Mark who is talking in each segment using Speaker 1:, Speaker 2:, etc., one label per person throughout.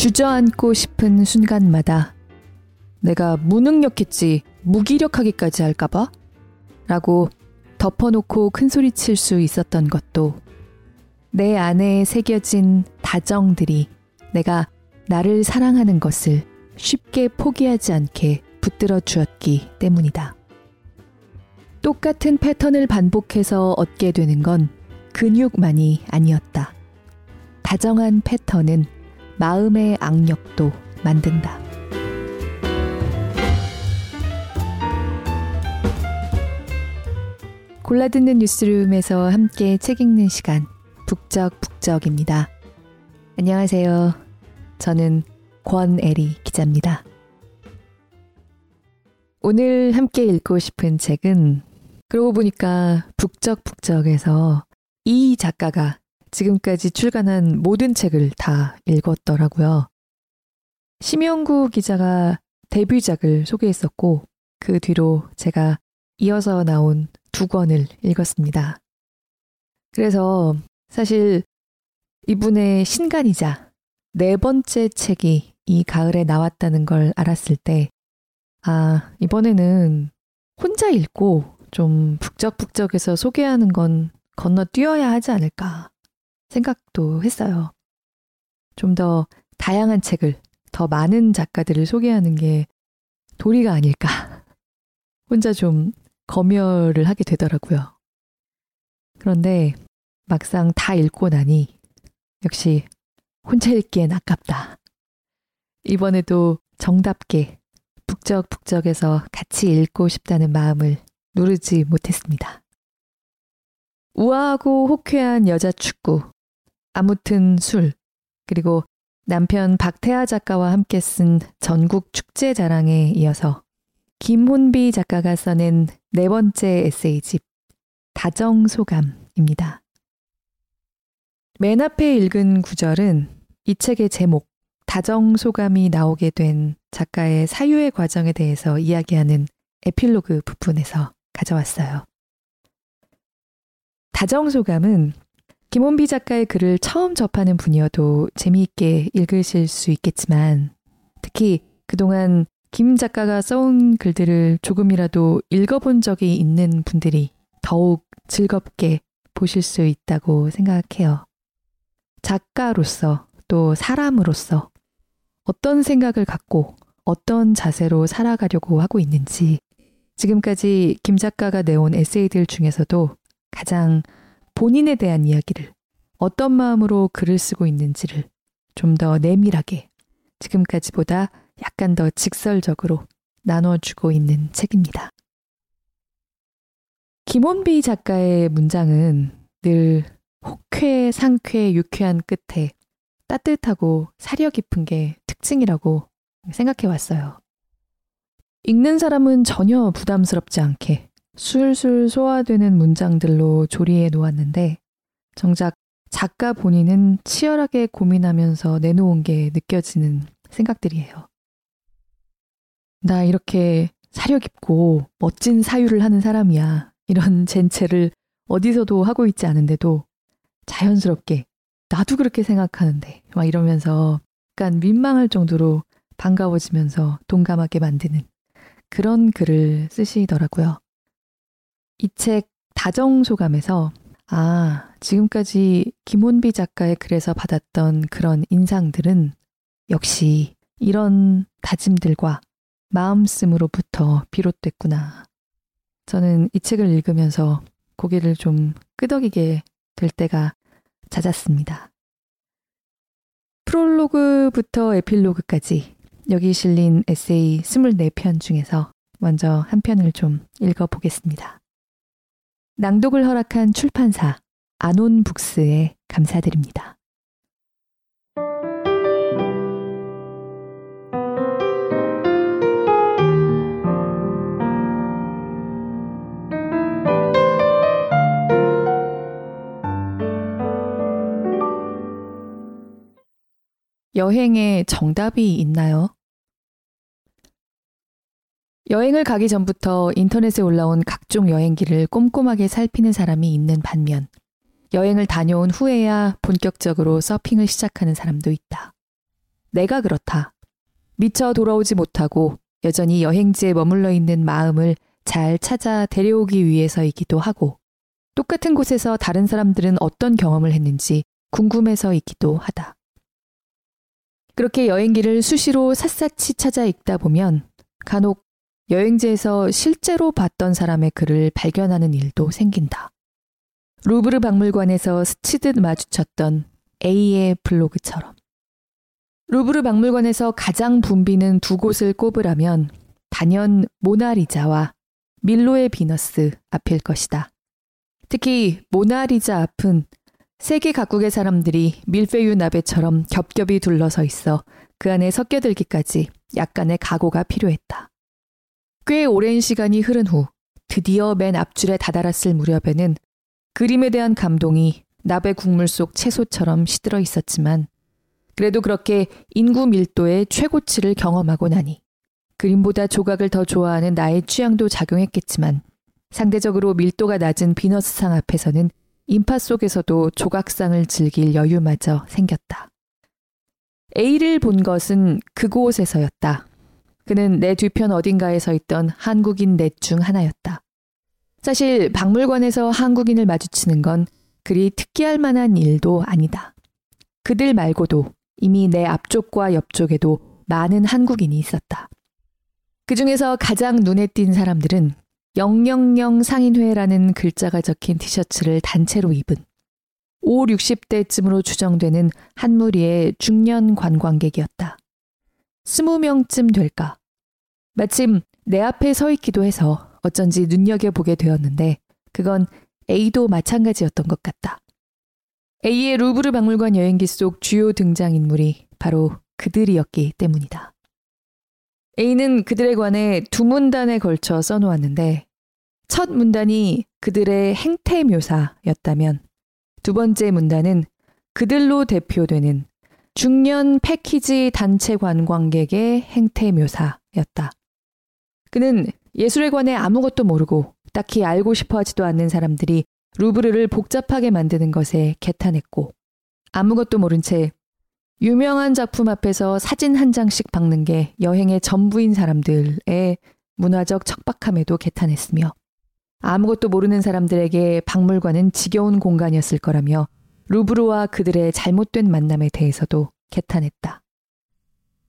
Speaker 1: 주저앉고 싶은 순간마다 내가 무능력했지 무기력하기까지 할까봐? 라고 덮어놓고 큰소리 칠 수 있었던 것도 내 안에 새겨진 다정들이 내가 나를 사랑하는 것을 쉽게 포기하지 않게 붙들어 주었기 때문이다. 똑같은 패턴을 반복해서 얻게 되는 건 근육만이 아니었다. 다정한 패턴은 마음의 악력도 만든다. 골라듣는 뉴스룸에서 함께 책 읽는 시간, 북적북적입니다. 안녕하세요. 저는 권애리 기자입니다. 오늘 함께 읽고 싶은 책은 그러고 보니까 북적북적에서 이 작가가 지금까지 출간한 모든 책을 다 읽었더라고요. 심영구 기자가 데뷔작을 소개했었고 그 뒤로 제가 이어서 나온 두 권을 읽었습니다. 그래서 사실 이분의 신간이자 네 번째 책이 이 가을에 나왔다는 걸 알았을 때, 아, 이번에는 혼자 읽고 좀 북적북적해서 소개하는 건 건너뛰어야 하지 않을까 생각도 했어요. 좀 더 다양한 책을, 더 많은 작가들을 소개하는 게 도리가 아닐까. 혼자 좀 검열을 하게 되더라고요. 그런데 막상 다 읽고 나니 역시 혼자 읽기엔 아깝다. 이번에도 정답게 북적북적해서 같이 읽고 싶다는 마음을 누르지 못했습니다. 우아하고 호쾌한 여자 축구, 아무튼 술, 그리고 남편 박태하 작가와 함께 쓴 전국 축제 자랑에 이어서 김혼비 작가가 써낸 네 번째 에세이집 다정소감입니다. 맨 앞에 읽은 구절은 이 책의 제목 다정소감이 나오게 된 작가의 사유의 과정에 대해서 이야기하는 에필로그 부분에서 가져왔어요. 다정소감은 김원비 작가의 글을 처음 접하는 분이어도 재미있게 읽으실 수 있겠지만 특히 그동안 김 작가가 써온 글들을 조금이라도 읽어본 적이 있는 분들이 더욱 즐겁게 보실 수 있다고 생각해요. 작가로서 또 사람으로서 어떤 생각을 갖고 어떤 자세로 살아가려고 하고 있는지 지금까지 김 작가가 내온 에세이들 중에서도 가장 본인에 대한 이야기를 어떤 마음으로 글을 쓰고 있는지를 좀 더 내밀하게 지금까지보다 약간 더 직설적으로 나눠주고 있는 책입니다. 김원비 작가의 문장은 늘 혹회, 상쾌, 유쾌한 끝에 따뜻하고 사려 깊은 게 특징이라고 생각해 왔어요. 읽는 사람은 전혀 부담스럽지 않게 술술 소화되는 문장들로 조리해 놓았는데 정작 작가 본인은 치열하게 고민하면서 내놓은 게 느껴지는 생각들이에요. 나 이렇게 사려 깊고 멋진 사유를 하는 사람이야. 이런 젠체를 어디서도 하고 있지 않은데도 자연스럽게 나도 그렇게 생각하는데 막 이러면서 약간 민망할 정도로 반가워지면서 동감하게 만드는 그런 글을 쓰시더라고요. 이 책 다정소감에서 아, 지금까지 김원비 작가의 글에서 받았던 그런 인상들은 역시 이런 다짐들과 마음씀으로부터 비롯됐구나. 저는 이 책을 읽으면서 고개를 좀 끄덕이게 될 때가 잦았습니다. 프롤로그부터 에필로그까지 여기 실린 에세이 24편 중에서 먼저 한 편을 좀 읽어보겠습니다. 낭독을 허락한 출판사 아논북스에 감사드립니다. 여행에 정답이 있나요? 여행을 가기 전부터 인터넷에 올라온 각종 여행기를 꼼꼼하게 살피는 사람이 있는 반면, 여행을 다녀온 후에야 본격적으로 서핑을 시작하는 사람도 있다. 내가 그렇다. 미처 돌아오지 못하고 여전히 여행지에 머물러 있는 마음을 잘 찾아 데려오기 위해서이기도 하고 똑같은 곳에서 다른 사람들은 어떤 경험을 했는지 궁금해서이기도 하다. 그렇게 여행기를 수시로 샅샅이 찾아 읽다 보면 간혹 여행지에서 실제로 봤던 사람의 글을 발견하는 일도 생긴다. 루브르 박물관에서 스치듯 마주쳤던 A의 블로그처럼. 루브르 박물관에서 가장 붐비는 두 곳을 꼽으라면 단연 모나리자와 밀로의 비너스 앞일 것이다. 특히 모나리자 앞은 세계 각국의 사람들이 밀페유 나베처럼 겹겹이 둘러서 있어 그 안에 섞여들기까지 약간의 각오가 필요했다. 꽤 오랜 시간이 흐른 후 드디어 맨 앞줄에 다다랐을 무렵에는 그림에 대한 감동이 나베 국물 속 채소처럼 시들어 있었지만 그래도 그렇게 인구 밀도의 최고치를 경험하고 나니 그림보다 조각을 더 좋아하는 나의 취향도 작용했겠지만 상대적으로 밀도가 낮은 비너스상 앞에서는 인파 속에서도 조각상을 즐길 여유마저 생겼다. A를 본 것은 그곳에서였다. 그는 내 뒤편 어딘가에 서 있던 한국인 넷 중 하나였다. 사실 박물관에서 한국인을 마주치는 건 그리 특기할 만한 일도 아니다. 그들 말고도 이미 내 앞쪽과 옆쪽에도 많은 한국인이 있었다. 그 중에서 가장 눈에 띈 사람들은 000 상인회라는 글자가 적힌 티셔츠를 단체로 입은 5, 60대쯤으로 추정되는 한 무리의 중년 관광객이었다. 20명쯤 될까. 마침 내 앞에 서 있기도 해서 어쩐지 눈여겨보게 되었는데 그건 A도 마찬가지였던 것 같다. A의 루브르 박물관 여행기 속 주요 등장인물이 바로 그들이었기 때문이다. A는 그들에 관해 두 문단에 걸쳐 써놓았는데 첫 문단이 그들의 행태 묘사였다면 두 번째 문단은 그들로 대표되는 중년 패키지 단체 관광객의 행태 묘사였다. 그는 예술에 관해 아무것도 모르고 딱히 알고 싶어 하지도 않는 사람들이 루브르를 복잡하게 만드는 것에 개탄했고 아무것도 모른 채 유명한 작품 앞에서 사진 한 장씩 박는 게 여행의 전부인 사람들의 문화적 척박함에도 개탄했으며 아무것도 모르는 사람들에게 박물관은 지겨운 공간이었을 거라며 루브르와 그들의 잘못된 만남에 대해서도 개탄했다.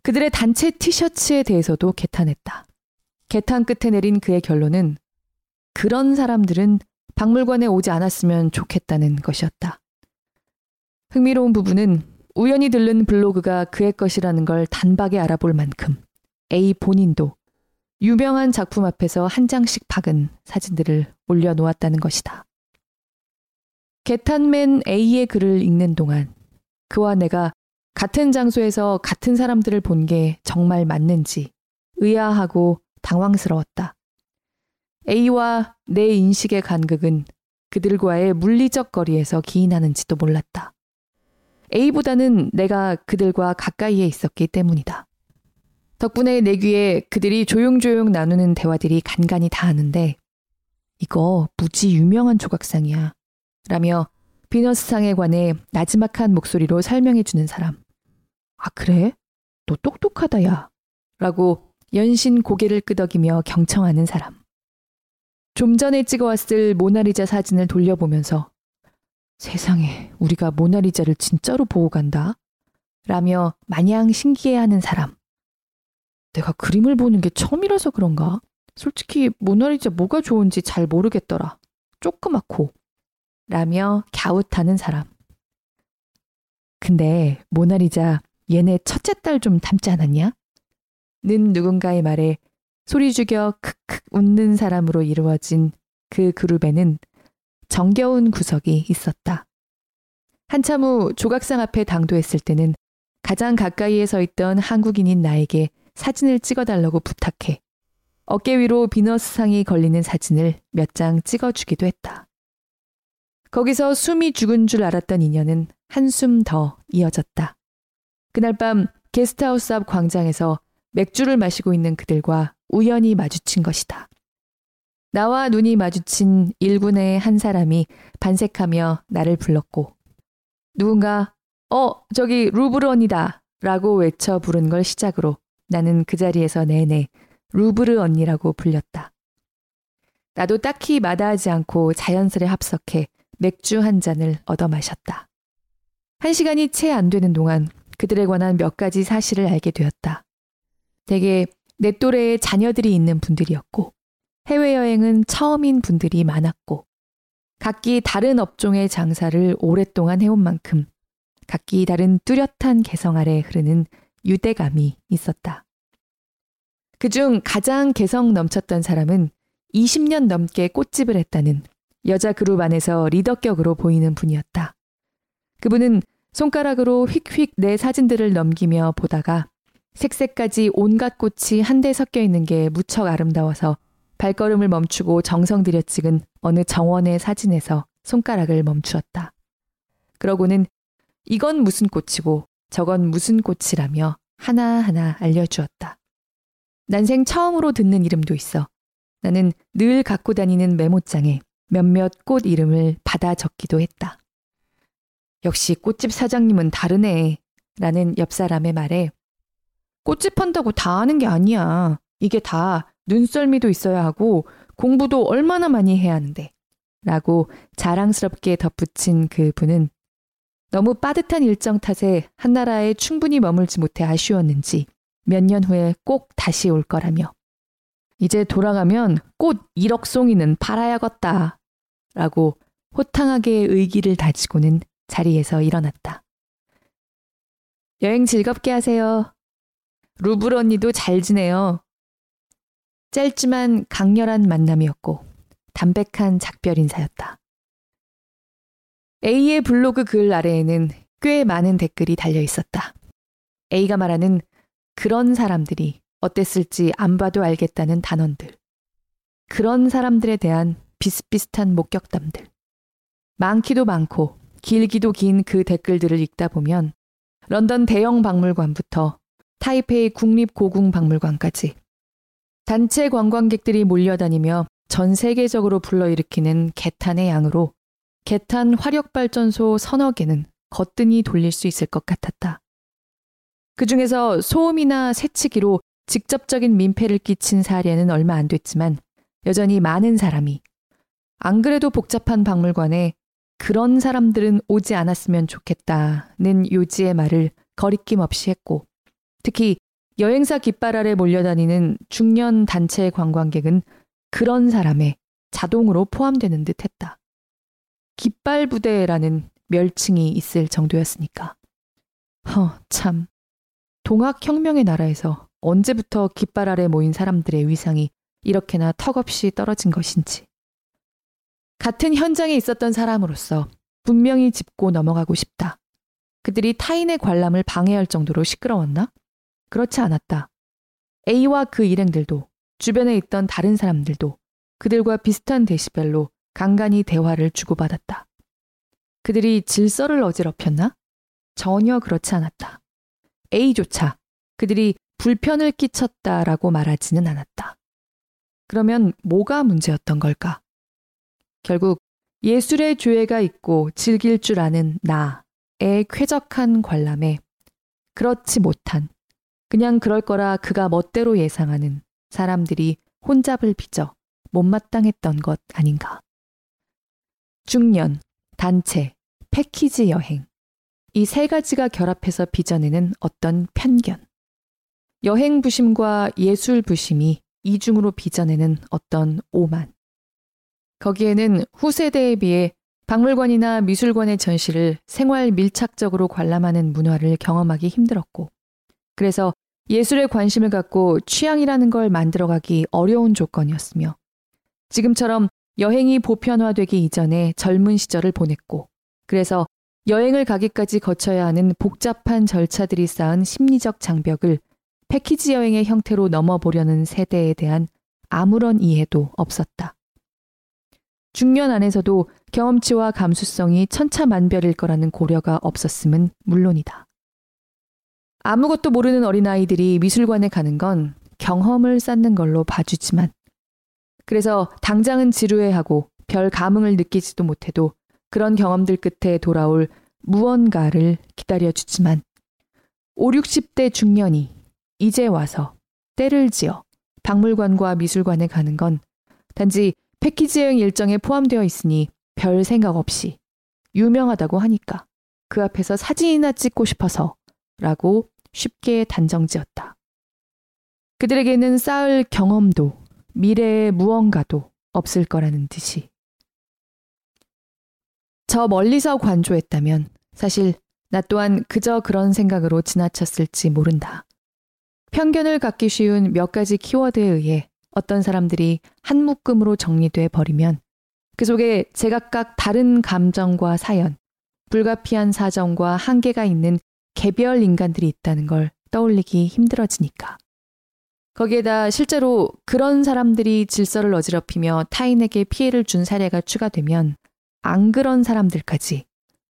Speaker 1: 그들의 단체 티셔츠에 대해서도 개탄했다. 개탄 끝에 내린 그의 결론은 그런 사람들은 박물관에 오지 않았으면 좋겠다는 것이었다. 흥미로운 부분은 우연히 들른 블로그가 그의 것이라는 걸 단박에 알아볼 만큼 A 본인도 유명한 작품 앞에서 한 장씩 박은 사진들을 올려놓았다는 것이다. 개탄맨 A의 글을 읽는 동안 그와 내가 같은 장소에서 같은 사람들을 본 게 정말 맞는지 의아하고 당황스러웠다. A와 내 인식의 간극은 그들과의 물리적 거리에서 기인하는지도 몰랐다. A보다는 내가 그들과 가까이에 있었기 때문이다. 덕분에 내 귀에 그들이 조용조용 나누는 대화들이 간간히 닿았는데 이거 무지 유명한 조각상이야. 라며 비너스상에 관해 나지막한 목소리로 설명해 주는 사람. 아, 그래? 너 똑똑하다, 야. 라고 연신 고개를 끄덕이며 경청하는 사람. 좀 전에 찍어왔을 모나리자 사진을 돌려보면서 세상에 우리가 모나리자를 진짜로 보고 간다? 라며 마냥 신기해하는 사람. 내가 그림을 보는 게 처음이라서 그런가? 솔직히 모나리자 뭐가 좋은지 잘 모르겠더라. 조그맣고. 라며 갸웃하는 사람. 근데 모나리자 얘네 첫째 딸 좀 닮지 않았냐? 는 누군가의 말에 소리 죽여 크크 웃는 사람으로 이루어진 그 그룹에는 정겨운 구석이 있었다. 한참 후 조각상 앞에 당도했을 때는 가장 가까이에 서 있던 한국인인 나에게 사진을 찍어달라고 부탁해 어깨 위로 비너스상이 걸리는 사진을 몇 장 찍어주기도 했다. 거기서 숨이 죽은 줄 알았던 인연은 한숨 더 이어졌다. 그날 밤 게스트하우스 앞 광장에서 맥주를 마시고 있는 그들과 우연히 마주친 것이다. 나와 눈이 마주친 일군의 한 사람이 반색하며 나를 불렀고 누군가 어 저기 루브르 언니다 라고 외쳐 부른 걸 시작으로 나는 그 자리에서 내내 루브르 언니라고 불렸다. 나도 딱히 마다하지 않고 자연스레 합석해 맥주 한 잔을 얻어 마셨다. 한 시간이 채 안 되는 동안 그들에 관한 몇 가지 사실을 알게 되었다. 대개 내 또래에 자녀들이 있는 분들이었고, 해외여행은 처음인 분들이 많았고, 각기 다른 업종의 장사를 오랫동안 해온 만큼 각기 다른 뚜렷한 개성 아래 흐르는 유대감이 있었다. 그중 가장 개성 넘쳤던 사람은 20년 넘게 꽃집을 했다는 여자 그룹 안에서 리더격으로 보이는 분이었다. 그분은 손가락으로 휙휙 내 사진들을 넘기며 보다가 색색까지 온갖 꽃이 한데 섞여 있는 게 무척 아름다워서 발걸음을 멈추고 정성 들여 찍은 어느 정원의 사진에서 손가락을 멈추었다. 그러고는 이건 무슨 꽃이고 저건 무슨 꽃이라며 하나하나 알려주었다. 난생 처음으로 듣는 이름도 있어. 나는 늘 갖고 다니는 메모장에 몇몇 꽃 이름을 받아 적기도 했다. 역시 꽃집 사장님은 다르네. 라는 옆 사람의 말에 꽃집 한다고 다 아는 게 아니야. 이게 다 눈썰미도 있어야 하고 공부도 얼마나 많이 해야 하는데. 라고 자랑스럽게 덧붙인 그 분은 너무 빠듯한 일정 탓에 한나라에 충분히 머물지 못해 아쉬웠는지 몇 년 후에 꼭 다시 올 거라며 이제 돌아가면 꽃 1억 송이는 팔아야겠다. 라고 호탕하게 의기를 다지고는 자리에서 일어났다. 여행 즐겁게 하세요. 루블 언니도 잘 지내요. 짧지만 강렬한 만남이었고 담백한 작별 인사였다. A의 블로그 글 아래에는 꽤 많은 댓글이 달려 있었다. A가 말하는 그런 사람들이 어땠을지 안 봐도 알겠다는 단원들. 그런 사람들에 대한 비슷비슷한 목격담들. 많기도 많고 길기도 긴 그 댓글들을 읽다 보면 런던 대형 박물관부터 타이페이 국립고궁박물관까지 단체 관광객들이 몰려다니며 전 세계적으로 불러일으키는 개탄의 양으로 개탄 화력발전소 서너 개는 거뜬히 돌릴 수 있을 것 같았다. 그 중에서 소음이나 새치기로 직접적인 민폐를 끼친 사례는 얼마 안 됐지만 여전히 많은 사람이 안 그래도 복잡한 박물관에 그런 사람들은 오지 않았으면 좋겠다는 요지의 말을 거리낌 없이 했고 특히 여행사 깃발 아래 몰려다니는 중년 단체 관광객은 그런 사람에 자동으로 포함되는 듯 했다. 깃발 부대라는 멸칭이 있을 정도였으니까. 허, 참. 동학혁명의 나라에서 언제부터 깃발 아래 모인 사람들의 위상이 이렇게나 턱없이 떨어진 것인지. 같은 현장에 있었던 사람으로서 분명히 짚고 넘어가고 싶다. 그들이 타인의 관람을 방해할 정도로 시끄러웠나? 그렇지 않았다. A와 그 일행들도 주변에 있던 다른 사람들도 그들과 비슷한 데시벨로 간간히 대화를 주고받았다. 그들이 질서를 어지럽혔나? 전혀 그렇지 않았다. A조차 그들이 불편을 끼쳤다라고 말하지는 않았다. 그러면 뭐가 문제였던 걸까? 결국 예술의 조예가 있고 즐길 줄 아는 나의 쾌적한 관람에 그렇지 못한 그냥 그럴 거라 그가 멋대로 예상하는 사람들이 혼잡을 빚어 못마땅했던 것 아닌가. 중년, 단체, 패키지 여행. 이 세 가지가 결합해서 빚어내는 어떤 편견. 여행 부심과 예술 부심이 이중으로 빚어내는 어떤 오만. 거기에는 후세대에 비해 박물관이나 미술관의 전시를 생활 밀착적으로 관람하는 문화를 경험하기 힘들었고, 그래서 예술에 관심을 갖고 취향이라는 걸 만들어가기 어려운 조건이었으며, 지금처럼 여행이 보편화되기 이전에 젊은 시절을 보냈고, 그래서 여행을 가기까지 거쳐야 하는 복잡한 절차들이 쌓은 심리적 장벽을 패키지 여행의 형태로 넘어보려는 세대에 대한 아무런 이해도 없었다. 중년 안에서도 경험치와 감수성이 천차만별일 거라는 고려가 없었음은 물론이다. 아무것도 모르는 어린아이들이 미술관에 가는 건 경험을 쌓는 걸로 봐주지만, 그래서 당장은 지루해하고 별 감흥을 느끼지도 못해도 그런 경험들 끝에 돌아올 무언가를 기다려주지만, 5, 60대 중년이 이제 와서 때를 지어 박물관과 미술관에 가는 건 단지 패키지 여행 일정에 포함되어 있으니 별 생각 없이 유명하다고 하니까 그 앞에서 사진이나 찍고 싶어서 라고 쉽게 단정 지었다. 그들에게는 쌓을 경험도 미래의 무언가도 없을 거라는 듯이. 저 멀리서 관조했다면 사실 나 또한 그저 그런 생각으로 지나쳤을지 모른다. 편견을 갖기 쉬운 몇 가지 키워드에 의해 어떤 사람들이 한 묶음으로 정리돼 버리면 그 속에 제각각 다른 감정과 사연, 불가피한 사정과 한계가 있는 개별 인간들이 있다는 걸 떠올리기 힘들어지니까. 거기에다 실제로 그런 사람들이 질서를 어지럽히며 타인에게 피해를 준 사례가 추가되면 안 그런 사람들까지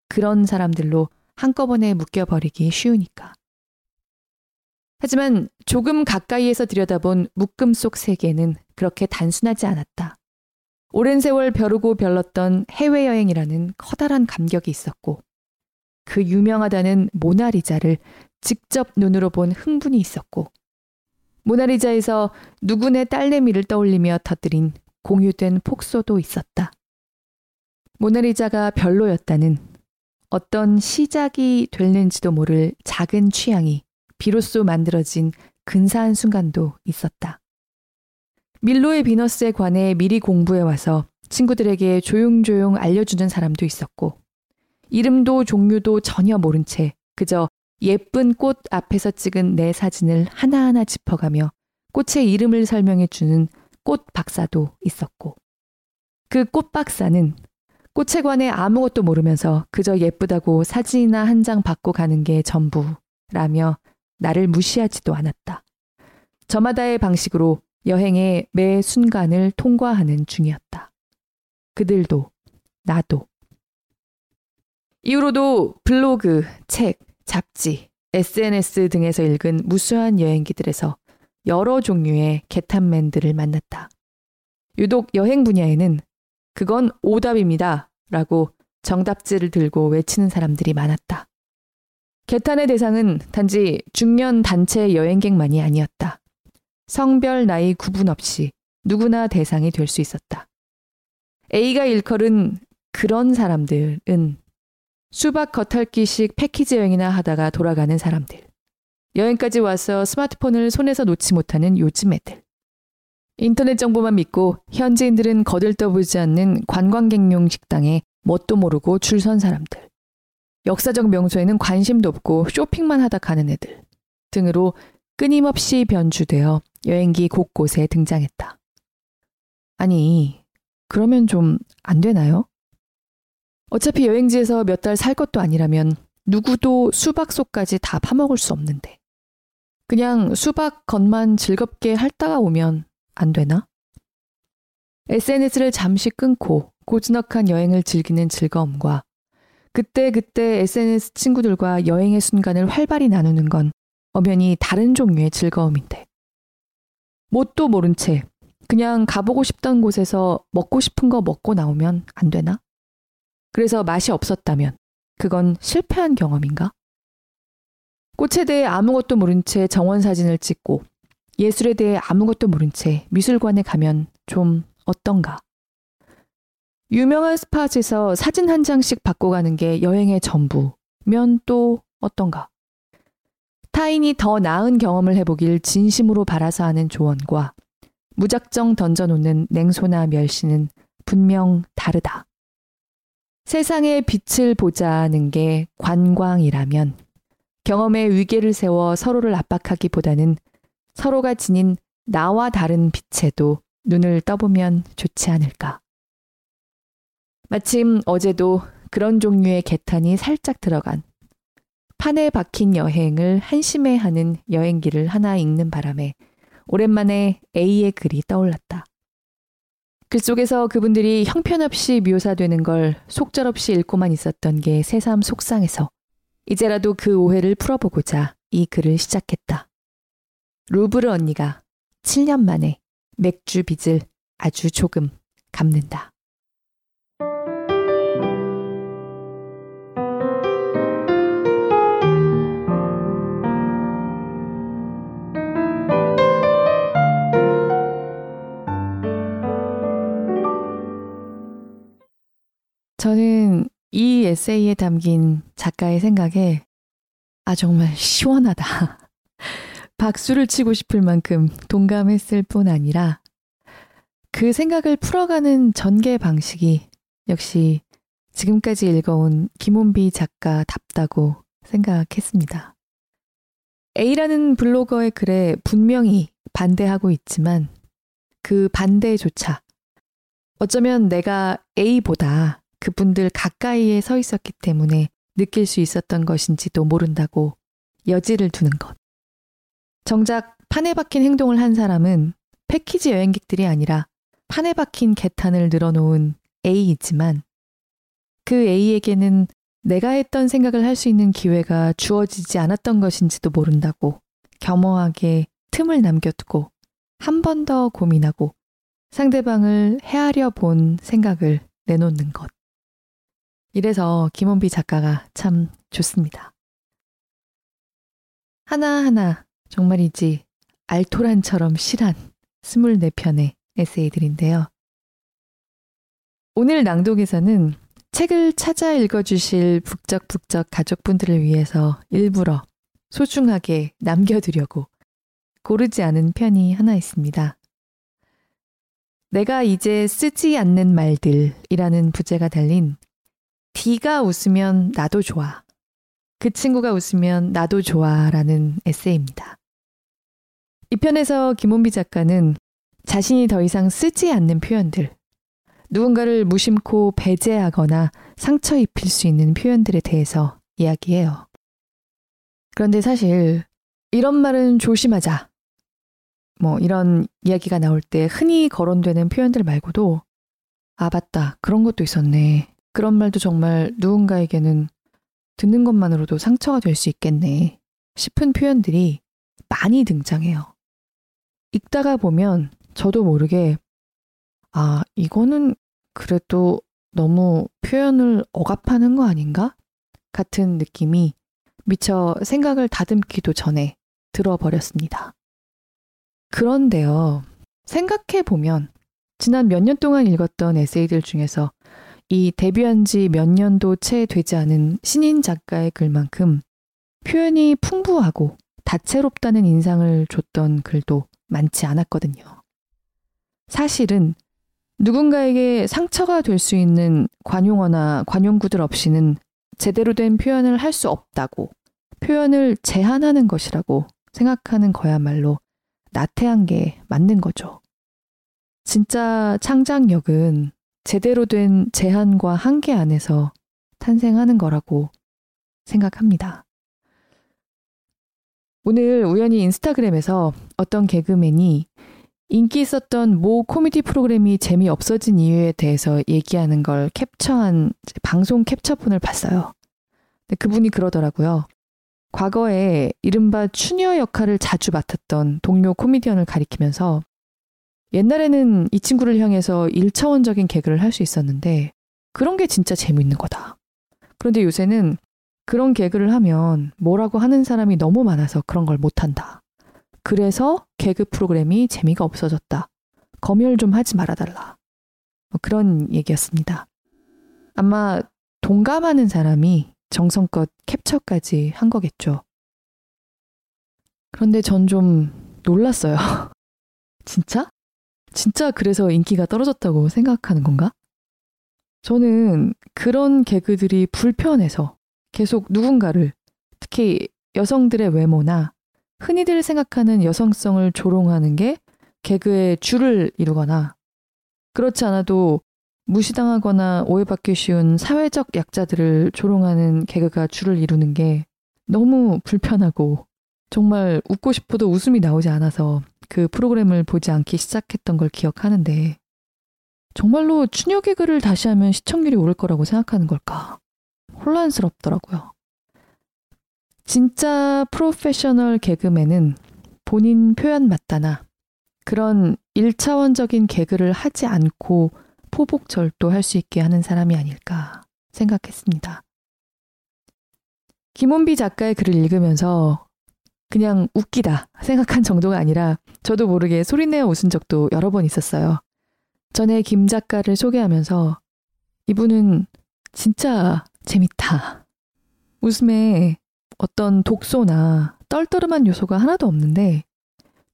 Speaker 1: 그런 사람들로 한꺼번에 묶여버리기 쉬우니까. 하지만 조금 가까이에서 들여다본 묶음 속 세계는 그렇게 단순하지 않았다. 오랜 세월 벼르고 별렀던 해외여행이라는 커다란 감격이 있었고, 그 유명하다는 모나리자를 직접 눈으로 본 흥분이 있었고, 모나리자에서 누구네 딸내미를 떠올리며 터뜨린 공유된 폭소도 있었다. 모나리자가 별로였다는 어떤 시작이 됐는지도 모를 작은 취향이 비로소 만들어진 근사한 순간도 있었다. 밀로의 비너스에 관해 미리 공부해 와서 친구들에게 조용조용 알려주는 사람도 있었고, 이름도 종류도 전혀 모른 채 그저 예쁜 꽃 앞에서 찍은 내 사진을 하나하나 짚어가며 꽃의 이름을 설명해 주는 꽃 박사도 있었고, 그 꽃 박사는 꽃에 관해 아무것도 모르면서 그저 예쁘다고 사진이나 한 장 받고 가는 게 전부라며 나를 무시하지도 않았다. 저마다의 방식으로 여행의 매 순간을 통과하는 중이었다. 그들도, 나도. 이후로도 블로그, 책, 잡지, SNS 등에서 읽은 무수한 여행기들에서 여러 종류의 개탄맨들을 만났다. 유독 여행 분야에는 그건 오답입니다. 라고 정답지를 들고 외치는 사람들이 많았다. 개탄의 대상은 단지 중년 단체 여행객만이 아니었다. 성별, 나이 구분 없이 누구나 대상이 될 수 있었다. A가 일컬은 그런 사람들은 수박 겉핥기식 패키지 여행이나 하다가 돌아가는 사람들. 여행까지 와서 스마트폰을 손에서 놓지 못하는 요즘 애들. 인터넷 정보만 믿고 현지인들은 거들떠보지 않는 관광객용 식당에 뭣도 모르고 줄 선 사람들. 역사적 명소에는 관심도 없고 쇼핑만 하다 가는 애들 등으로 끊임없이 변주되어 여행기 곳곳에 등장했다. 아니, 그러면 좀 안 되나요? 어차피 여행지에서 몇 달 살 것도 아니라면 누구도 수박 속까지 다 파먹을 수 없는데. 그냥 수박 겉만 즐겁게 핥다가 오면 안 되나? SNS를 잠시 끊고 고즈넉한 여행을 즐기는 즐거움과 그때 그때 SNS 친구들과 여행의 순간을 활발히 나누는 건 엄연히 다른 종류의 즐거움인데. 뭣도 모른 채 그냥 가보고 싶던 곳에서 먹고 싶은 거 먹고 나오면 안 되나? 그래서 맛이 없었다면 그건 실패한 경험인가? 꽃에 대해 아무것도 모른 채 정원 사진을 찍고 예술에 대해 아무것도 모른 채 미술관에 가면 좀 어떤가? 유명한 스팟에서 사진 한 장씩 받고 가는 게 여행의 전부면 또 어떤가? 타인이 더 나은 경험을 해보길 진심으로 바라서 하는 조언과 무작정 던져놓는 냉소나 멸시는 분명 다르다. 세상의 빛을 보자는 게 관광이라면 경험의 위계를 세워 서로를 압박하기보다는 서로가 지닌 나와 다른 빛에도 눈을 떠보면 좋지 않을까. 마침 어제도 그런 종류의 개탄이 살짝 들어간 판에 박힌 여행을 한심해 하는 여행기를 하나 읽는 바람에 오랜만에 A의 글이 떠올랐다. 글 속에서 그분들이 형편없이 묘사되는 걸 속절없이 읽고만 있었던 게 새삼 속상해서 이제라도 그 오해를 풀어보고자 이 글을 시작했다. 루브르 언니가 7년 만에 맥주 빚을 아주 조금 갚는다. 에세이에 담긴 작가의 생각에 아, 정말 시원하다. 박수를 치고 싶을 만큼 동감했을 뿐 아니라 그 생각을 풀어가는 전개 방식이 역시 지금까지 읽어온 김원비 작가답다고 생각했습니다. A라는 블로거의 글에 분명히 반대하고 있지만 그 반대조차 어쩌면 내가 A보다 그분들 가까이에 서 있었기 때문에 느낄 수 있었던 것인지도 모른다고 여지를 두는 것. 정작 판에 박힌 행동을 한 사람은 패키지 여행객들이 아니라 판에 박힌 개탄을 늘어놓은 A이지만 그 A에게는 내가 했던 생각을 할 수 있는 기회가 주어지지 않았던 것인지도 모른다고 겸허하게 틈을 남겨두고 한 번 더 고민하고 상대방을 헤아려 본 생각을 내놓는 것. 이래서 김원비 작가가 참 좋습니다. 하나하나 정말이지 알토란처럼 실한 24편의 에세이들인데요. 오늘 낭독에서는 책을 찾아 읽어주실 북적북적 가족분들을 위해서 일부러 소중하게 남겨두려고 고르지 않은 편이 하나 있습니다. 내가 이제 쓰지 않는 말들이라는 부제가 달린 D가 웃으면 나도 좋아. 그 친구가 웃으면 나도 좋아 라는 에세이입니다. 이 편에서 김원비 작가는 자신이 더 이상 쓰지 않는 표현들, 누군가를 무심코 배제하거나 상처 입힐 수 있는 표현들에 대해서 이야기해요. 그런데 사실 이런 말은 조심하자. 뭐 이런 이야기가 나올 때 흔히 거론되는 표현들 말고도 아, 맞다. 그런 것도 있었네. 그런 말도 정말 누군가에게는 듣는 것만으로도 상처가 될 수 있겠네 싶은 표현들이 많이 등장해요. 읽다가 보면 저도 모르게 아, 이거는 그래도 너무 표현을 억압하는 거 아닌가? 같은 느낌이 미처 생각을 다듬기도 전에 들어버렸습니다. 그런데요, 생각해보면 지난 몇 년 동안 읽었던 에세이들 중에서 이 데뷔한 지 몇 년도 채 되지 않은 신인 작가의 글만큼 표현이 풍부하고 다채롭다는 인상을 줬던 글도 많지 않았거든요. 사실은 누군가에게 상처가 될 수 있는 관용어나 관용구들 없이는 제대로 된 표현을 할 수 없다고 표현을 제한하는 것이라고 생각하는 거야말로 나태한 게 맞는 거죠. 진짜 창작력은 제대로 된 제한과 한계 안에서 탄생하는 거라고 생각합니다. 오늘 우연히 인스타그램에서 어떤 개그맨이 인기 있었던 모 코미디 프로그램이 재미 없어진 이유에 대해서 얘기하는 걸 캡처한 방송 캡처본을 봤어요. 그분이 그러더라고요. 과거에 이른바 추녀 역할을 자주 맡았던 동료 코미디언을 가리키면서 옛날에는 이 친구를 향해서 1차원적인 개그를 할 수 있었는데 그런 게 진짜 재밌는 거다. 그런데 요새는 그런 개그를 하면 뭐라고 하는 사람이 너무 많아서 그런 걸 못한다. 그래서 개그 프로그램이 재미가 없어졌다. 검열 좀 하지 말아달라. 뭐 그런 얘기였습니다. 아마 동감하는 사람이 정성껏 캡처까지 한 거겠죠. 그런데 전 좀 놀랐어요. 진짜? 진짜 그래서 인기가 떨어졌다고 생각하는 건가? 저는 그런 개그들이 불편해서 계속 누군가를 특히 여성들의 외모나 흔히들 생각하는 여성성을 조롱하는 게 개그의 줄을 이루거나 그렇지 않아도 무시당하거나 오해받기 쉬운 사회적 약자들을 조롱하는 개그가 줄을 이루는 게 너무 불편하고 정말 웃고 싶어도 웃음이 나오지 않아서 그 프로그램을 보지 않기 시작했던 걸 기억하는데 정말로 추녀 개그를 다시 하면 시청률이 오를 거라고 생각하는 걸까? 혼란스럽더라고요. 진짜 프로페셔널 개그맨은 본인 표현 맞다나 그런 1차원적인 개그를 하지 않고 포복절도 할 수 있게 하는 사람이 아닐까 생각했습니다. 김원비 작가의 글을 읽으면서 그냥 웃기다 생각한 정도가 아니라 저도 모르게 소리내어 웃은 적도 여러 번 있었어요. 전에 김 작가를 소개하면서 이분은 진짜 재밌다. 웃음에 어떤 독소나 떨떠름한 요소가 하나도 없는데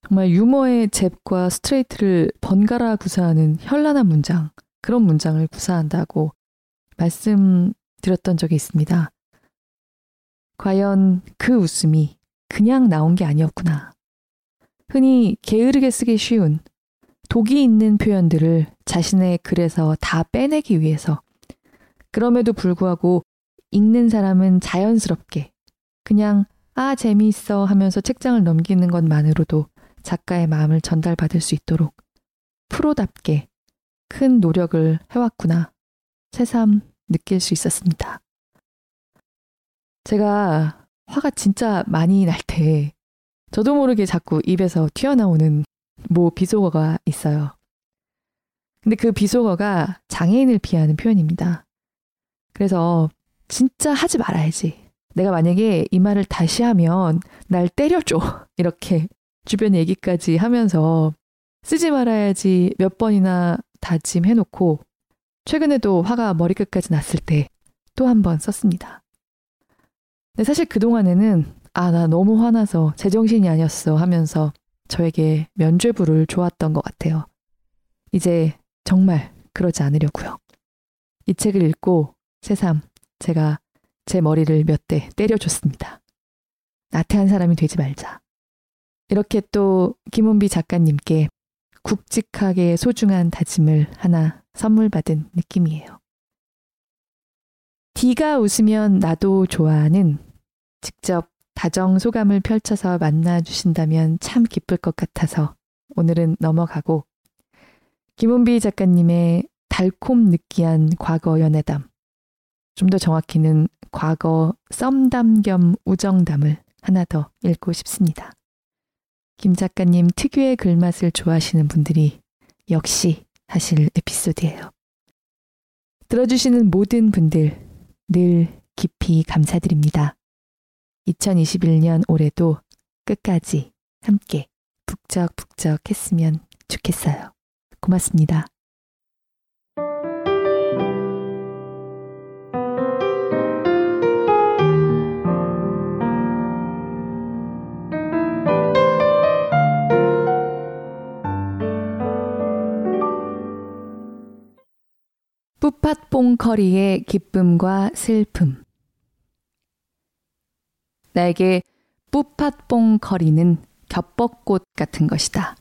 Speaker 1: 정말 유머의 잽과 스트레이트를 번갈아 구사하는 현란한 문장, 그런 문장을 구사한다고 말씀드렸던 적이 있습니다. 과연 그 웃음이 그냥 나온 게 아니었구나. 흔히 게으르게 쓰기 쉬운 독이 있는 표현들을 자신의 글에서 다 빼내기 위해서 그럼에도 불구하고 읽는 사람은 자연스럽게 그냥 아 재미있어 하면서 책장을 넘기는 것만으로도 작가의 마음을 전달받을 수 있도록 프로답게 큰 노력을 해왔구나 새삼 느낄 수 있었습니다. 제가 화가 진짜 많이 날 때 저도 모르게 자꾸 입에서 튀어나오는 모 비속어가 있어요. 근데 그 비속어가 장애인을 비하하는 표현입니다. 그래서 진짜 하지 말아야지. 내가 만약에 이 말을 다시 하면 날 때려줘. 이렇게 주변 얘기까지 하면서 쓰지 말아야지 몇 번이나 다짐해놓고 최근에도 화가 머리끝까지 났을 때 또 한 번 썼습니다. 근데 사실 그동안에는 아, 나 너무 화나서 제정신이 아니었어 하면서 저에게 면죄부를 좋았던 것 같아요. 이제 정말 그러지 않으려고요. 이 책을 읽고 새삼 제가 제 머리를 몇 대 때려줬습니다. 나태한 사람이 되지 말자. 이렇게 또 김은비 작가님께 굵직하게 소중한 다짐을 하나 선물 받은 느낌이에요. D가 웃으면 나도 좋아하는 직접 다정 소감을 펼쳐서 만나주신다면 참 기쁠 것 같아서 오늘은 넘어가고 김은비 작가님의 달콤 느끼한 과거 연애담 좀 더 정확히는 과거 썸담 겸 우정담을 하나 더 읽고 싶습니다. 김 작가님 특유의 글맛을 좋아하시는 분들이 역시 하실 에피소드예요. 들어주시는 모든 분들 늘 깊이 감사드립니다. 2021년 올해도 끝까지 함께 북적북적 했으면 좋겠어요. 고맙습니다. 뿌팟뽕 커리의 기쁨과 슬픔 나에게 뿌팟뽕커리는 겹벚꽃 같은 것이다.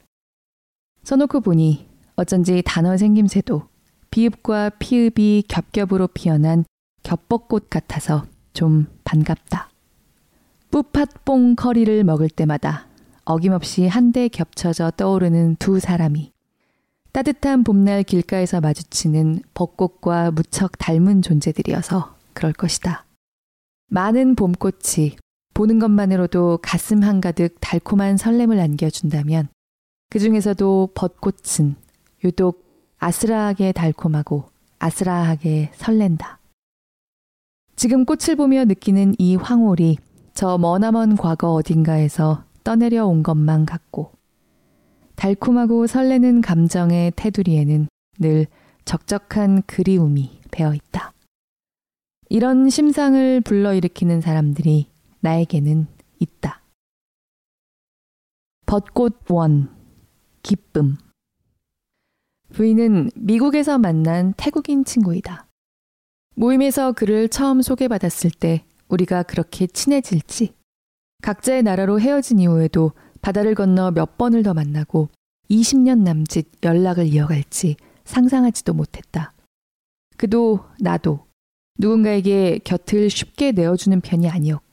Speaker 1: 써놓고 보니 어쩐지 단어 생김새도 비읍과 피읍이 겹겹으로 피어난 겹벚꽃 같아서 좀 반갑다. 뿌팟뽕 커리를 먹을 때마다 어김없이 한데 겹쳐져 떠오르는 두 사람이 따뜻한 봄날 길가에서 마주치는 벚꽃과 무척 닮은 존재들이어서 그럴 것이다. 많은 봄꽃이 보는 것만으로도 가슴 한가득 달콤한 설렘을 안겨준다면 그 중에서도 벚꽃은 유독 아스라하게 달콤하고 아스라하게 설렌다. 지금 꽃을 보며 느끼는 이 황홀이 저 머나먼 과거 어딘가에서 떠내려 온 것만 같고 달콤하고 설레는 감정의 테두리에는 늘 적적한 그리움이 배어 있다. 이런 심상을 불러일으키는 사람들이 나에게는 있다. 벚꽃 원, 기쁨. 부인은 미국에서 만난 태국인 친구이다. 모임에서 그를 처음 소개받았을 때 우리가 그렇게 친해질지, 각자의 나라로 헤어진 이후에도 바다를 건너 몇 번을 더 만나고 20년 남짓 연락을 이어갈지 상상하지도 못했다. 그도 나도 누군가에게 곁을 쉽게 내어주는 편이 아니었고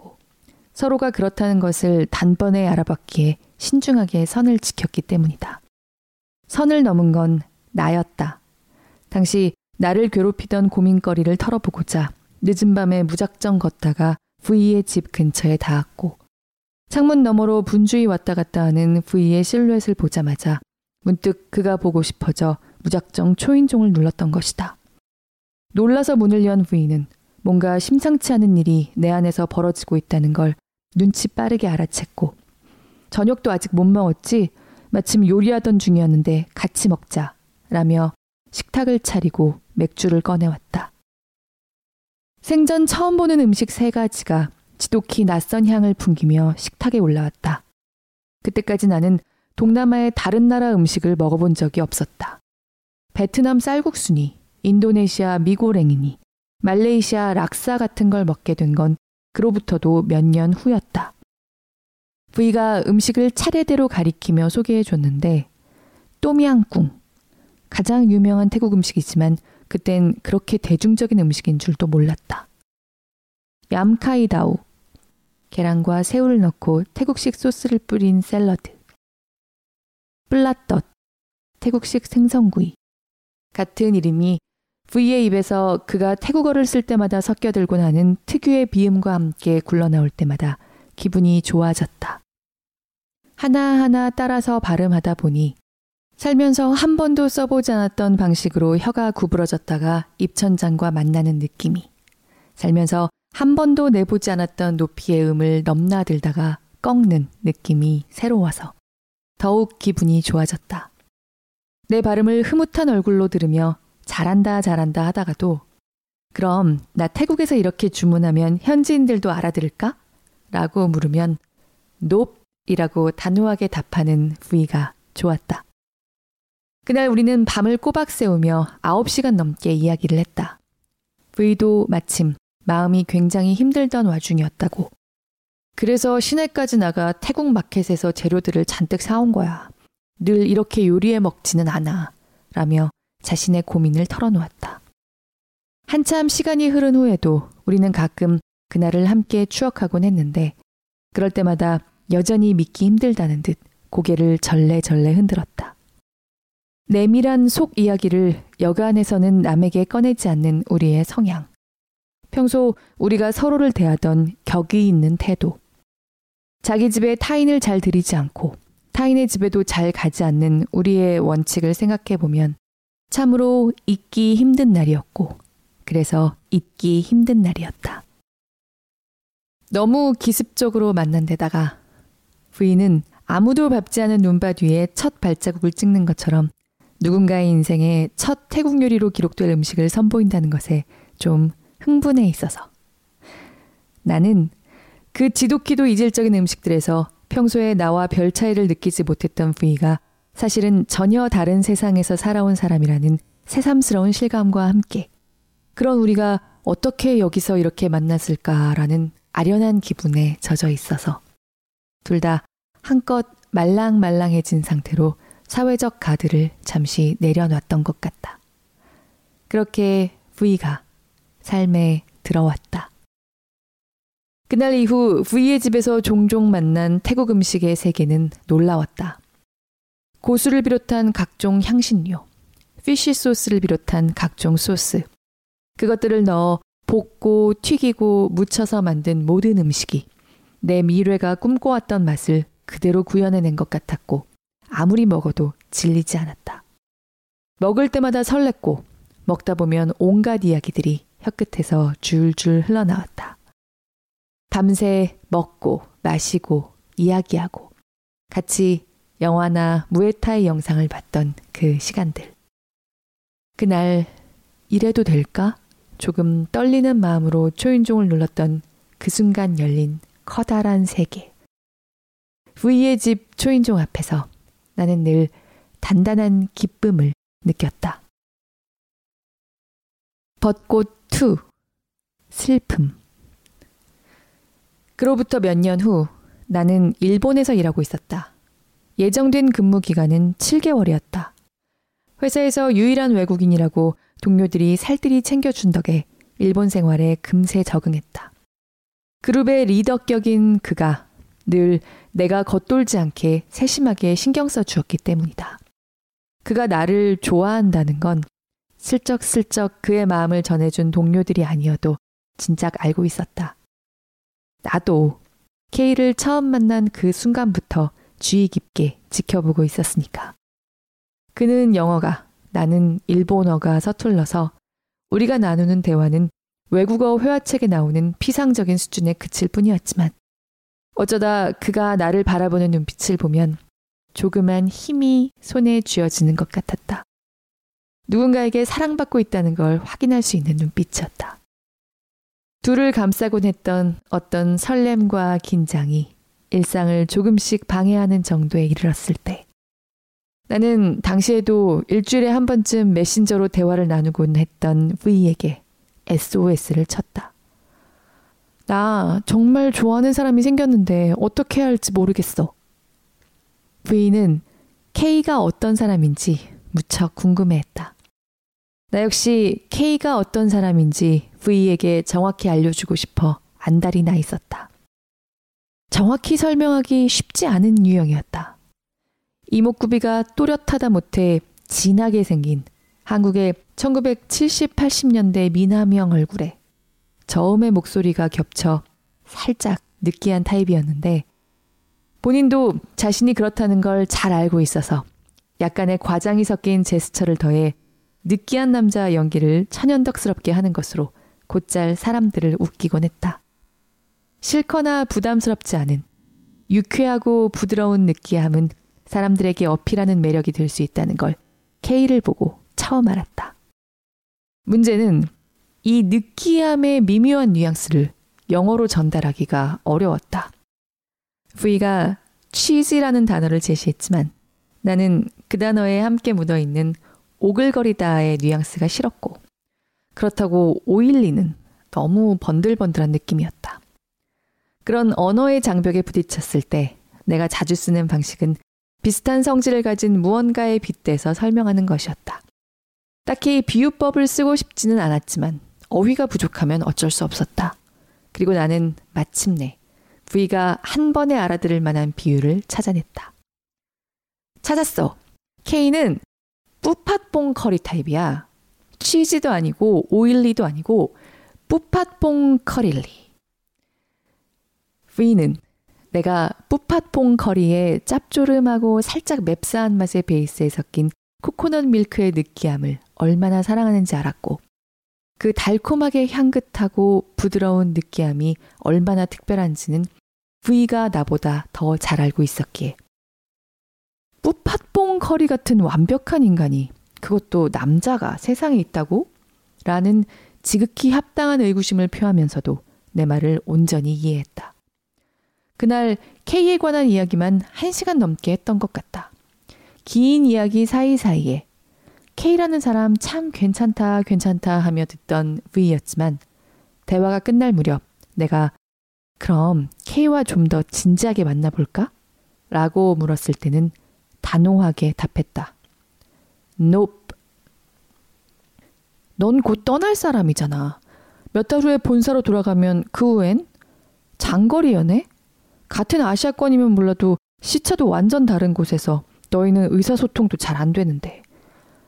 Speaker 1: 서로가 그렇다는 것을 단번에 알아봤기에 신중하게 선을 지켰기 때문이다. 선을 넘은 건 나였다. 당시 나를 괴롭히던 고민거리를 털어보고자 늦은 밤에 무작정 걷다가 부이의 집 근처에 닿았고 창문 너머로 분주히 왔다 갔다 하는 부이의 실루엣을 보자마자 문득 그가 보고 싶어져 무작정 초인종을 눌렀던 것이다. 놀라서 문을 연 부이는 뭔가 심상치 않은 일이 내 안에서 벌어지고 있다는 걸 눈치 빠르게 알아챘고 저녁도 아직 못 먹었지 마침 요리하던 중이었는데 같이 먹자 라며 식탁을 차리고 맥주를 꺼내왔다. 생전 처음 보는 음식 세 가지가 지독히 낯선 향을 풍기며 식탁에 올라왔다. 그때까지 나는 동남아의 다른 나라 음식을 먹어본 적이 없었다. 베트남 쌀국수니, 인도네시아 미고랭이니, 말레이시아 락사 같은 걸 먹게 된 건 그로부터도 몇 년 후였다. 부이가 음식을 차례대로 가리키며 소개해 줬는데, 또미앙꿍. 가장 유명한 태국 음식이지만 그땐 그렇게 대중적인 음식인 줄도 몰랐다. 얌카이다우. 계란과 새우를 넣고 태국식 소스를 뿌린 샐러드. 플라떡. 태국식 생선구이. 같은 이름이 V의 입에서 그가 태국어를 쓸 때마다 섞여들고 나는 특유의 비음과 함께 굴러나올 때마다 기분이 좋아졌다. 하나하나 따라서 발음하다 보니 살면서 한 번도 써보지 않았던 방식으로 혀가 구부러졌다가 입천장과 만나는 느낌이 살면서 한 번도 내보지 않았던 높이의 음을 넘나들다가 꺾는 느낌이 새로워서 더욱 기분이 좋아졌다. 내 발음을 흐뭇한 얼굴로 들으며 잘한다 잘한다 하다가도 그럼 나 태국에서 이렇게 주문하면 현지인들도 알아들을까? 라고 물으면 높이라고 단호하게 답하는 부위가 좋았다. 그날 우리는 밤을 꼬박 새우며 9시간 넘게 이야기를 했다. 부위도 마침 마음이 굉장히 힘들던 와중이었다고. 그래서 시내까지 나가 태국 마켓에서 재료들을 잔뜩 사온 거야. 늘 이렇게 요리해 먹지는 않아. 라며 자신의 고민을 털어놓았다. 한참 시간이 흐른 후에도 우리는 가끔 그날을 함께 추억하곤 했는데 그럴 때마다 여전히 믿기 힘들다는 듯 고개를 절레절레 흔들었다. 내밀한 속 이야기를 여간에서는 남에게 꺼내지 않는 우리의 성향. 평소 우리가 서로를 대하던 격이 있는 태도. 자기 집에 타인을 잘 들이지 않고 타인의 집에도 잘 가지 않는 우리의 원칙을 생각해 보면 참으로 잊기 힘든 날이었고, 그래서 잊기 힘든 날이었다. 너무 기습적으로 만난 데다가 부인은 아무도 밟지 않은 눈밭 위에 첫 발자국을 찍는 것처럼 누군가의 인생에 첫 태국 요리로 기록될 음식을 선보인다는 것에 좀 흥분해 있어서 나는 그 지독히도 이질적인 음식들에서 평소에 나와 별 차이를 느끼지 못했던 부이가 사실은 전혀 다른 세상에서 살아온 사람이라는 새삼스러운 실감과 함께 그런 우리가 어떻게 여기서 이렇게 만났을까라는 아련한 기분에 젖어 있어서 둘 다 한껏 말랑말랑해진 상태로 사회적 가드를 잠시 내려놨던 것 같다. 그렇게 부이가 삶에 들어왔다. 그날 이후 부이의 집에서 종종 만난 태국 음식의 세계는 놀라웠다. 고수를 비롯한 각종 향신료, 피쉬 소스를 비롯한 각종 소스, 그것들을 넣어 볶고 튀기고 무쳐서 만든 모든 음식이 내 미래가 꿈꿔왔던 맛을 그대로 구현해낸 것 같았고 아무리 먹어도 질리지 않았다. 먹을 때마다 설렜고 먹다 보면 온갖 이야기들이 혀끝에서 줄줄 흘러나왔다. 밤새 먹고 마시고 이야기하고 같이 영화나 무에타이 영상을 봤던 그 시간들. 그날 이래도 될까? 조금 떨리는 마음으로 초인종을 눌렀던 그 순간 열린 커다란 세계. 부이의 집 초인종 앞에서 나는 늘 단단한 기쁨을 느꼈다. 벚꽃 2 슬픔 그로부터 몇 년 후 나는 일본에서 일하고 있었다. 예정된 근무 기간은 7개월이었다. 회사에서 유일한 외국인이라고 동료들이 살뜰히 챙겨준 덕에 일본 생활에 금세 적응했다. 그룹의 리더격인 그가 늘 내가 겉돌지 않게 세심하게 신경 써 주었기 때문이다. 그가 나를 좋아한다는 건 슬쩍슬쩍 그의 마음을 전해준 동료들이 아니어도 진작 알고 있었다. 나도 K를 처음 만난 그 순간부터 주의 깊게 지켜보고 있었으니까. 그는 영어가, 나는 일본어가 서툴러서 우리가 나누는 대화는 외국어 회화책에 나오는 피상적인 수준에 그칠 뿐이었지만 어쩌다 그가 나를 바라보는 눈빛을 보면 조그만 힘이 손에 쥐어지는 것 같았다. 누군가에게 사랑받고 있다는 걸 확인할 수 있는 눈빛이었다. 둘을 감싸곤 했던 어떤 설렘과 긴장이 일상을 조금씩 방해하는 정도에 이르렀을 때 나는 당시에도 일주일에 한 번쯤 메신저로 대화를 나누곤 했던 V에게 SOS를 쳤다. 나 정말 좋아하는 사람이 생겼는데 어떻게 할지 모르겠어. V는 K가 어떤 사람인지 무척 궁금해했다. 나 역시 K가 어떤 사람인지 V에게 정확히 알려주고 싶어 안달이 나 있었다. 정확히 설명하기 쉽지 않은 유형이었다. 이목구비가 또렷하다 못해 진하게 생긴 한국의 1970, 80년대 미남형 얼굴에 저음의 목소리가 겹쳐 살짝 느끼한 타입이었는데 본인도 자신이 그렇다는 걸 잘 알고 있어서 약간의 과장이 섞인 제스처를 더해 느끼한 남자 연기를 천연덕스럽게 하는 것으로 곧잘 사람들을 웃기곤 했다. 싫거나 부담스럽지 않은 유쾌하고 부드러운 느끼함은 사람들에게 어필하는 매력이 될 수 있다는 걸 K를 보고 처음 알았다. 문제는 이 느끼함의 미묘한 뉘앙스를 영어로 전달하기가 어려웠다. V가 cheesy라는 단어를 제시했지만 나는 그 단어에 함께 묻어 있는 오글거리다의 뉘앙스가 싫었고 그렇다고 오일리는 너무 번들번들한 느낌이었다. 그런 언어의 장벽에 부딪혔을 때 내가 자주 쓰는 방식은 비슷한 성질을 가진 무언가에 빗대서 설명하는 것이었다. 딱히 비유법을 쓰고 싶지는 않았지만 어휘가 부족하면 어쩔 수 없었다. 그리고 나는 마침내 V가 한 번에 알아들을 만한 비유를 찾아냈다. 찾았어. K는 뿌팟봉 커리 타입이야. 치즈도 아니고 오일리도 아니고 뿌팟봉 커릴리. V는 내가 뿌팟퐁 커리에 짭조름하고 살짝 맵싸한 맛의 베이스에 섞인 코코넛 밀크의 느끼함을 얼마나 사랑하는지 알았고 그 달콤하게 향긋하고 부드러운 느끼함이 얼마나 특별한지는 V가 나보다 더 잘 알고 있었기에 뿌팟봉 커리 같은 완벽한 인간이 그것도 남자가 세상에 있다고? 라는 지극히 합당한 의구심을 표하면서도 내 말을 온전히 이해했다. 그날 K에 관한 이야기만 1시간 넘게 했던 것 같다. 긴 이야기 사이사이에 K라는 사람 참 괜찮다, 괜찮다 하며 듣던 V였지만 대화가 끝날 무렵 내가 그럼 K와 좀 더 진지하게 만나볼까? 라고 물었을 때는 단호하게 답했다. Nope. 넌 곧 떠날 사람이잖아. 몇 달 후에 본사로 돌아가면 그 후엔 장거리 연애? 같은 아시아권이면 몰라도 시차도 완전 다른 곳에서 너희는 의사소통도 잘 안 되는데.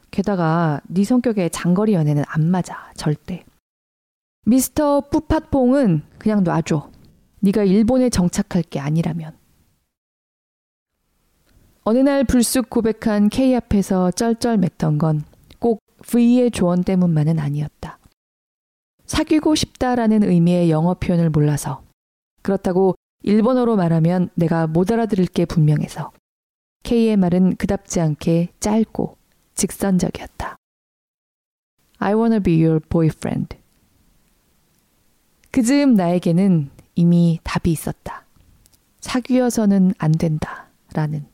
Speaker 1: 게다가 네 성격에 장거리 연애는 안 맞아. 절대. 미스터 뿌팟퐁은 그냥 놔줘. 네가 일본에 정착할 게 아니라면. 어느 날 불쑥 고백한 K 앞에서 쩔쩔맸던 건 꼭 V의 조언 때문만은 아니었다. 사귀고 싶다라는 의미의 영어 표현을 몰라서 그렇다고 일본어로 말하면 내가 못 알아들을 게 분명해서 K의 말은 그답지 않게 짧고 직선적이었다. I wanna be your boyfriend. 그 즈음 나에게는 이미 답이 있었다. 사귀어서는 안 된다. 라는.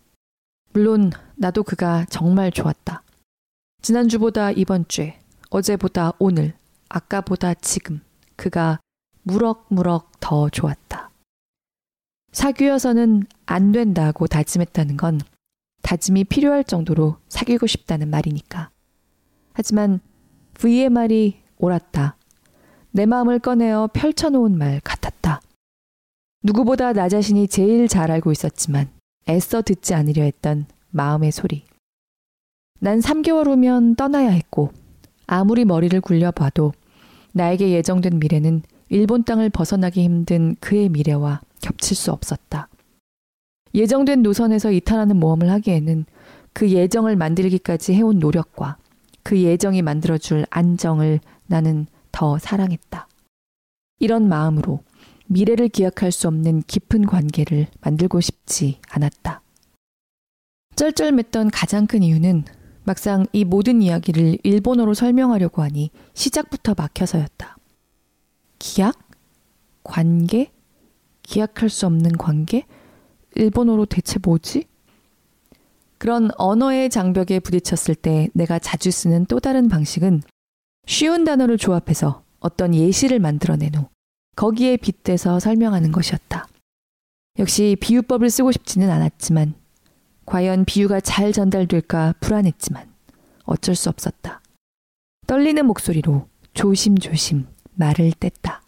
Speaker 1: 물론 나도 그가 정말 좋았다. 지난주보다 이번 주에, 어제보다 오늘, 아까보다 지금, 그가 무럭무럭 더 좋았다. 사귀어서는 안 된다고 다짐했다는 건 다짐이 필요할 정도로 사귀고 싶다는 말이니까. 하지만 V의 말이 옳았다. 내 마음을 꺼내어 펼쳐놓은 말 같았다. 누구보다 나 자신이 제일 잘 알고 있었지만 애써 듣지 않으려 했던 마음의 소리. 난 3개월 후면 떠나야 했고 아무리 머리를 굴려봐도 나에게 예정된 미래는 일본 땅을 벗어나기 힘든 그의 미래와 겹칠 수 없었다. 예정된 노선에서 이탈하는 모험을 하기에는 그 예정을 만들기까지 해온 노력과 그 예정이 만들어줄 안정을 나는 더 사랑했다. 이런 마음으로 미래를 기약할 수 없는 깊은 관계를 만들고 싶지 않았다. 쩔쩔맸던 가장 큰 이유는 막상 이 모든 이야기를 일본어로 설명하려고 하니 시작부터 막혀서였다. 기약? 관계? 기약할 수 없는 관계? 일본어로 대체 뭐지? 그런 언어의 장벽에 부딪혔을 때 내가 자주 쓰는 또 다른 방식은 쉬운 단어를 조합해서 어떤 예시를 만들어낸 후 거기에 빗대서 설명하는 것이었다. 역시 비유법을 쓰고 싶지는 않았지만 과연 비유가 잘 전달될까 불안했지만 어쩔 수 없었다. 떨리는 목소리로 조심조심 말을 뗐다.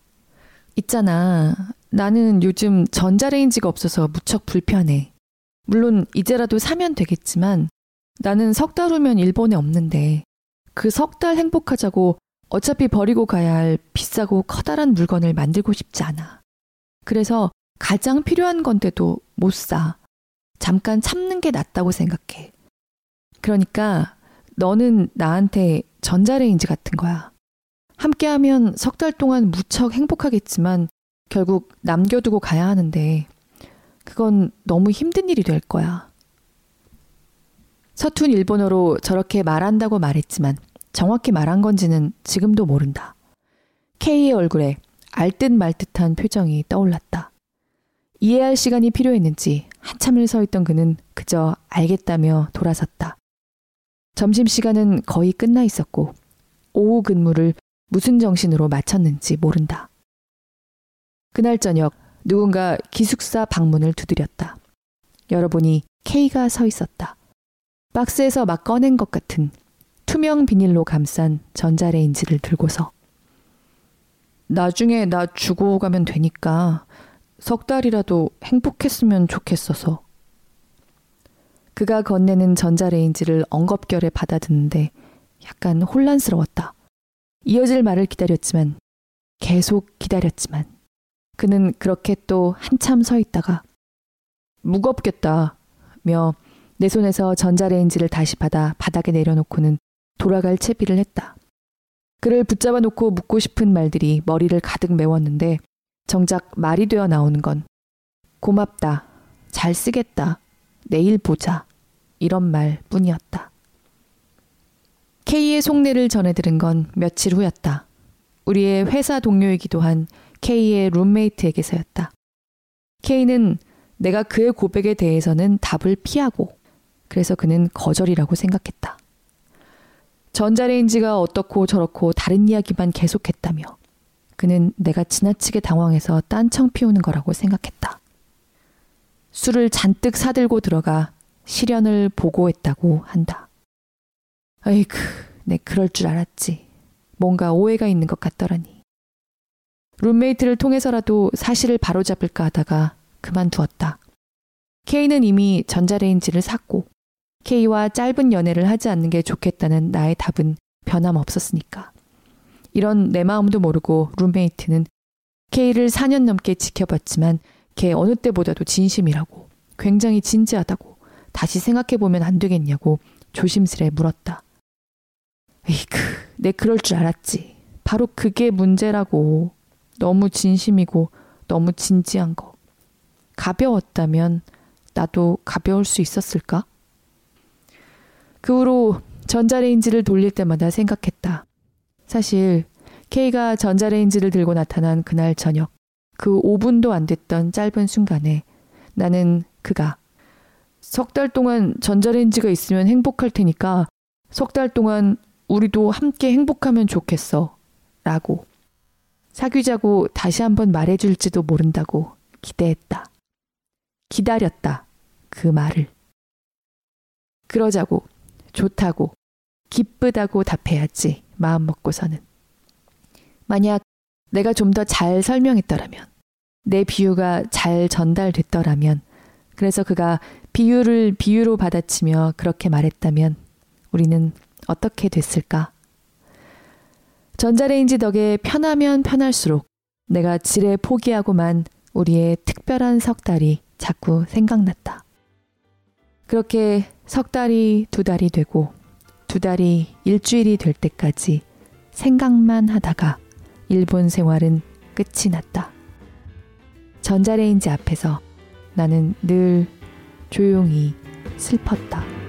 Speaker 1: 있잖아. 나는 요즘 전자레인지가 없어서 무척 불편해. 물론 이제라도 사면 되겠지만 나는 석 달 후면 일본에 없는데 그 석 달 행복하자고 어차피 버리고 가야 할 비싸고 커다란 물건을 만들고 싶지 않아. 그래서 가장 필요한 건데도 못 사. 잠깐 참는 게 낫다고 생각해. 그러니까 너는 나한테 전자레인지 같은 거야. 함께하면 석 달 동안 무척 행복하겠지만 결국 남겨두고 가야 하는데 그건 너무 힘든 일이 될 거야. 서툰 일본어로 저렇게 말한다고 말했지만 정확히 말한 건지는 지금도 모른다. K의 얼굴에 알듯 말듯한 표정이 떠올랐다. 이해할 시간이 필요했는지 한참을 서 있던 그는 그저 알겠다며 돌아섰다. 점심시간은 거의 끝나 있었고 오후 근무를 무슨 정신으로 마쳤는지 모른다. 그날 저녁 누군가 기숙사 방문을 두드렸다. 열어보니 K가 서 있었다. 박스에서 막 꺼낸 것 같은 투명 비닐로 감싼 전자레인지를 들고서 나중에 나 주고 가면 되니까 석 달이라도 행복했으면 좋겠어서. 그가 건네는 전자레인지를 엉겁결에 받아듣는데 약간 혼란스러웠다. 이어질 말을 기다렸지만 계속 기다렸지만 그는 그렇게 또 한참 서 있다가 무겁겠다 며 내 손에서 전자레인지를 다시 받아 바닥에 내려놓고는 돌아갈 채비를 했다. 그를 붙잡아 놓고 묻고 싶은 말들이 머리를 가득 메웠는데 정작 말이 되어 나오는 건 고맙다, 잘 쓰겠다, 내일 보자 이런 말 뿐이었다. K의 속내를 전해 들은 건 며칠 후였다. 우리의 회사 동료이기도 한 K의 룸메이트에게서였다. K는 내가 그의 고백에 대해서는 답을 피하고 그래서 그는 거절이라고 생각했다. 전자레인지가 어떻고 저렇고 다른 이야기만 계속했다며 그는 내가 지나치게 당황해서 딴청 피우는 거라고 생각했다. 술을 잔뜩 사들고 들어가 시련을 보고했다고 한다. 아이그, 내 그럴 줄 알았지. 뭔가 오해가 있는 것 같더라니. 룸메이트를 통해서라도 사실을 바로잡을까 하다가 그만두었다. K는 이미 전자레인지를 샀고 K와 짧은 연애를 하지 않는 게 좋겠다는 나의 답은 변함없었으니까. 이런 내 마음도 모르고 룸메이트는 K를 4년 넘게 지켜봤지만 걔 어느 때보다도 진심이라고 굉장히 진지하다고 다시 생각해보면 안 되겠냐고 조심스레 물었다. 에이크, 내 그럴 줄 알았지. 바로 그게 문제라고. 너무 진심이고 너무 진지한 거. 가벼웠다면 나도 가벼울 수 있었을까? 그 후로 전자레인지를 돌릴 때마다 생각했다. 사실 K가 전자레인지를 들고 나타난 그날 저녁, 그 5분도 안 됐던 짧은 순간에 나는 그가 석 달 동안 전자레인지가 있으면 행복할 테니까 석 달 동안 우리도 함께 행복하면 좋겠어. 라고 사귀자고 다시 한번 말해줄지도 모른다고 기대했다. 기다렸다. 그 말을. 그러자고, 좋다고, 기쁘다고 답해야지. 마음 먹고서는. 만약 내가 좀 더 잘 설명했더라면, 내 비유가 잘 전달됐더라면, 그래서 그가 비유를 비유로 받아치며 그렇게 말했다면, 우리는 어떻게 됐을까? 전자레인지 덕에 편하면 편할수록 내가 지레 포기하고만 우리의 특별한 석 달이 자꾸 생각났다. 그렇게 석 달이 두 달이 되고 두 달이 일주일이 될 때까지 생각만 하다가 일본 생활은 끝이 났다. 전자레인지 앞에서 나는 늘 조용히 슬펐다.